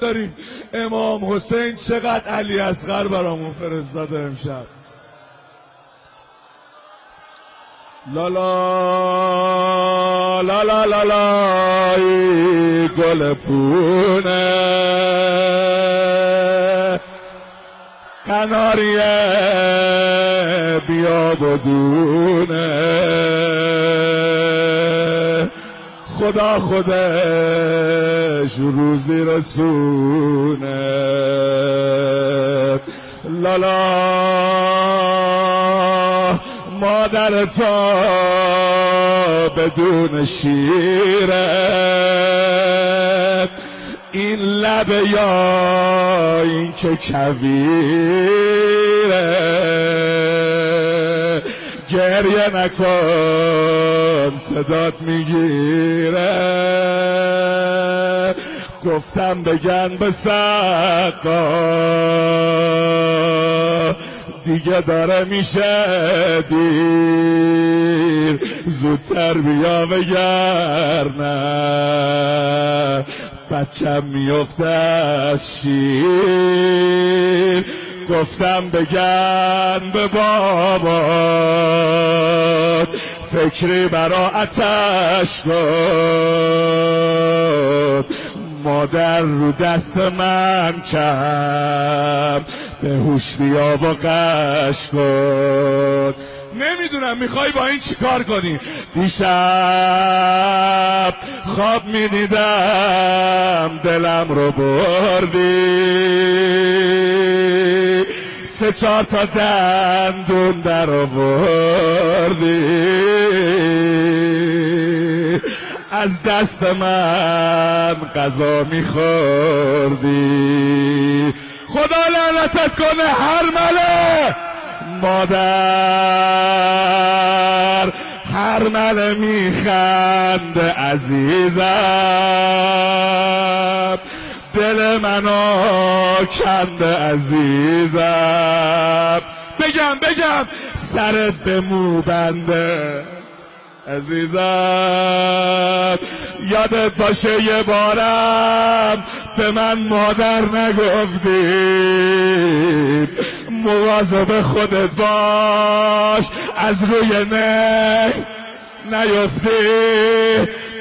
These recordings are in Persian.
داریم. امام حسین چقدر علی اصغر برامون فرستاده امشب. لالا لالا لالا گل پونه. کناریه بیا بدونه. خدا خودش روزی رسونه. لالا مادر تا بدون شیره. این لب یا این که کویره. گریه نکن صدات می‌گیره. گفتم بگن به سقا. دیگه داره میشه دیر. زودتر بیا بگرنه بچم میفته از شیر. گفتم بگن به بابات فکری برا اتش کن. مادر رو دست من کم. به هوش بیا و قش کن. نمی‌دونم می‌خوای با این چیکار کنی. دیشب خواب می‌دیدم دلم رو بردی. سه چهار تا دندون در آوردی. از دست من غذا میخوردی. خدا لعنتت کنه هر مله. مادر هر مله میخند عزیزم. دل منو کند عزیزم. بگم بگم. سرت به مو بنده. عزیزم یادت باشه یه بارم به من مادر نگفتی. مواظب خودت باش از روی نه نیفتی.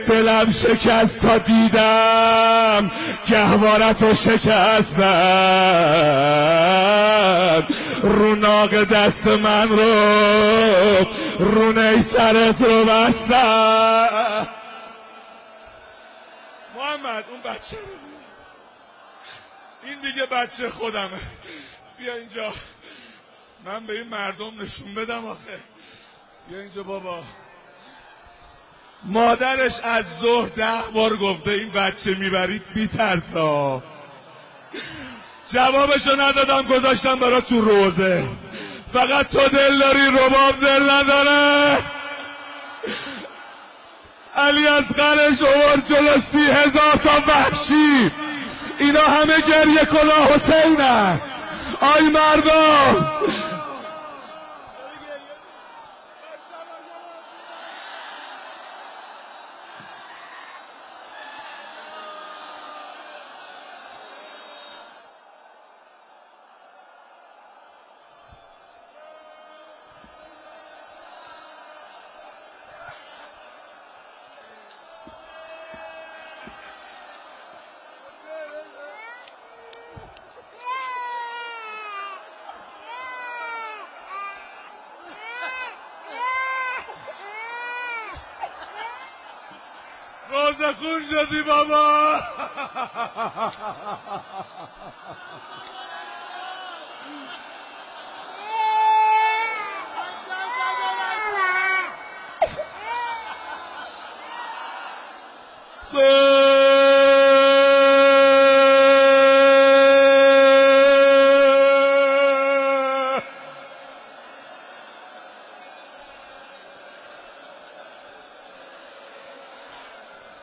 دلم شکست تا دیدم گهوارت و شکستم. رو ناق دست من رو رونه سرت رو بستم. محمد اون بچه این دیگه بچه خودمه. بیا اینجا. من به این مردم نشون بدم آخه. بیا اینجا بابا. مادرش از ظهر ده بار گفته این بچه می‌برید بیترسا. جوابشو ندادم گذاشتم برا تو روزه. فقط تو دل داری رباب دل نداره. علی از قرش اوور جلو سی هزار تا وحشی. اینا همه گریه کلا حسینن. آی مردم सकून ज्योति बाबा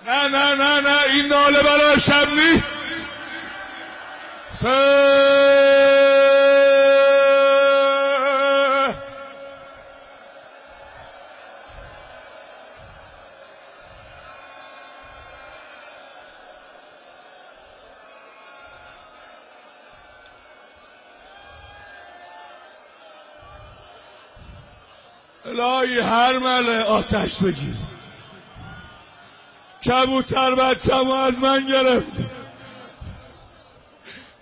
نه نه نه نه این ناله برای شب نیست. سه الهی هر مله آتش بگیر. کبوتر بچم از من گرفت.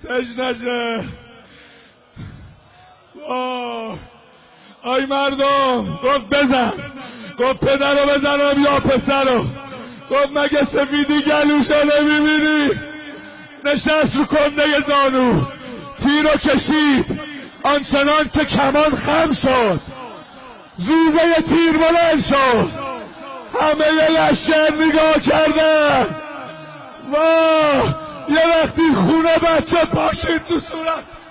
تشنشه وای. آی مردم گفت بزن. گفت پدر رو بزنم یا پسر رو گفت مگه سفیدی گلوشو نمی‌بینی؟ نشست رو کنده زانو. تیر رو کشید. آنچنان که کمان خم شد. زوزه تیر بلند شد. همه لشکر نگاه کرده واه یه وقتی خونه بچه پاشید تو صورت.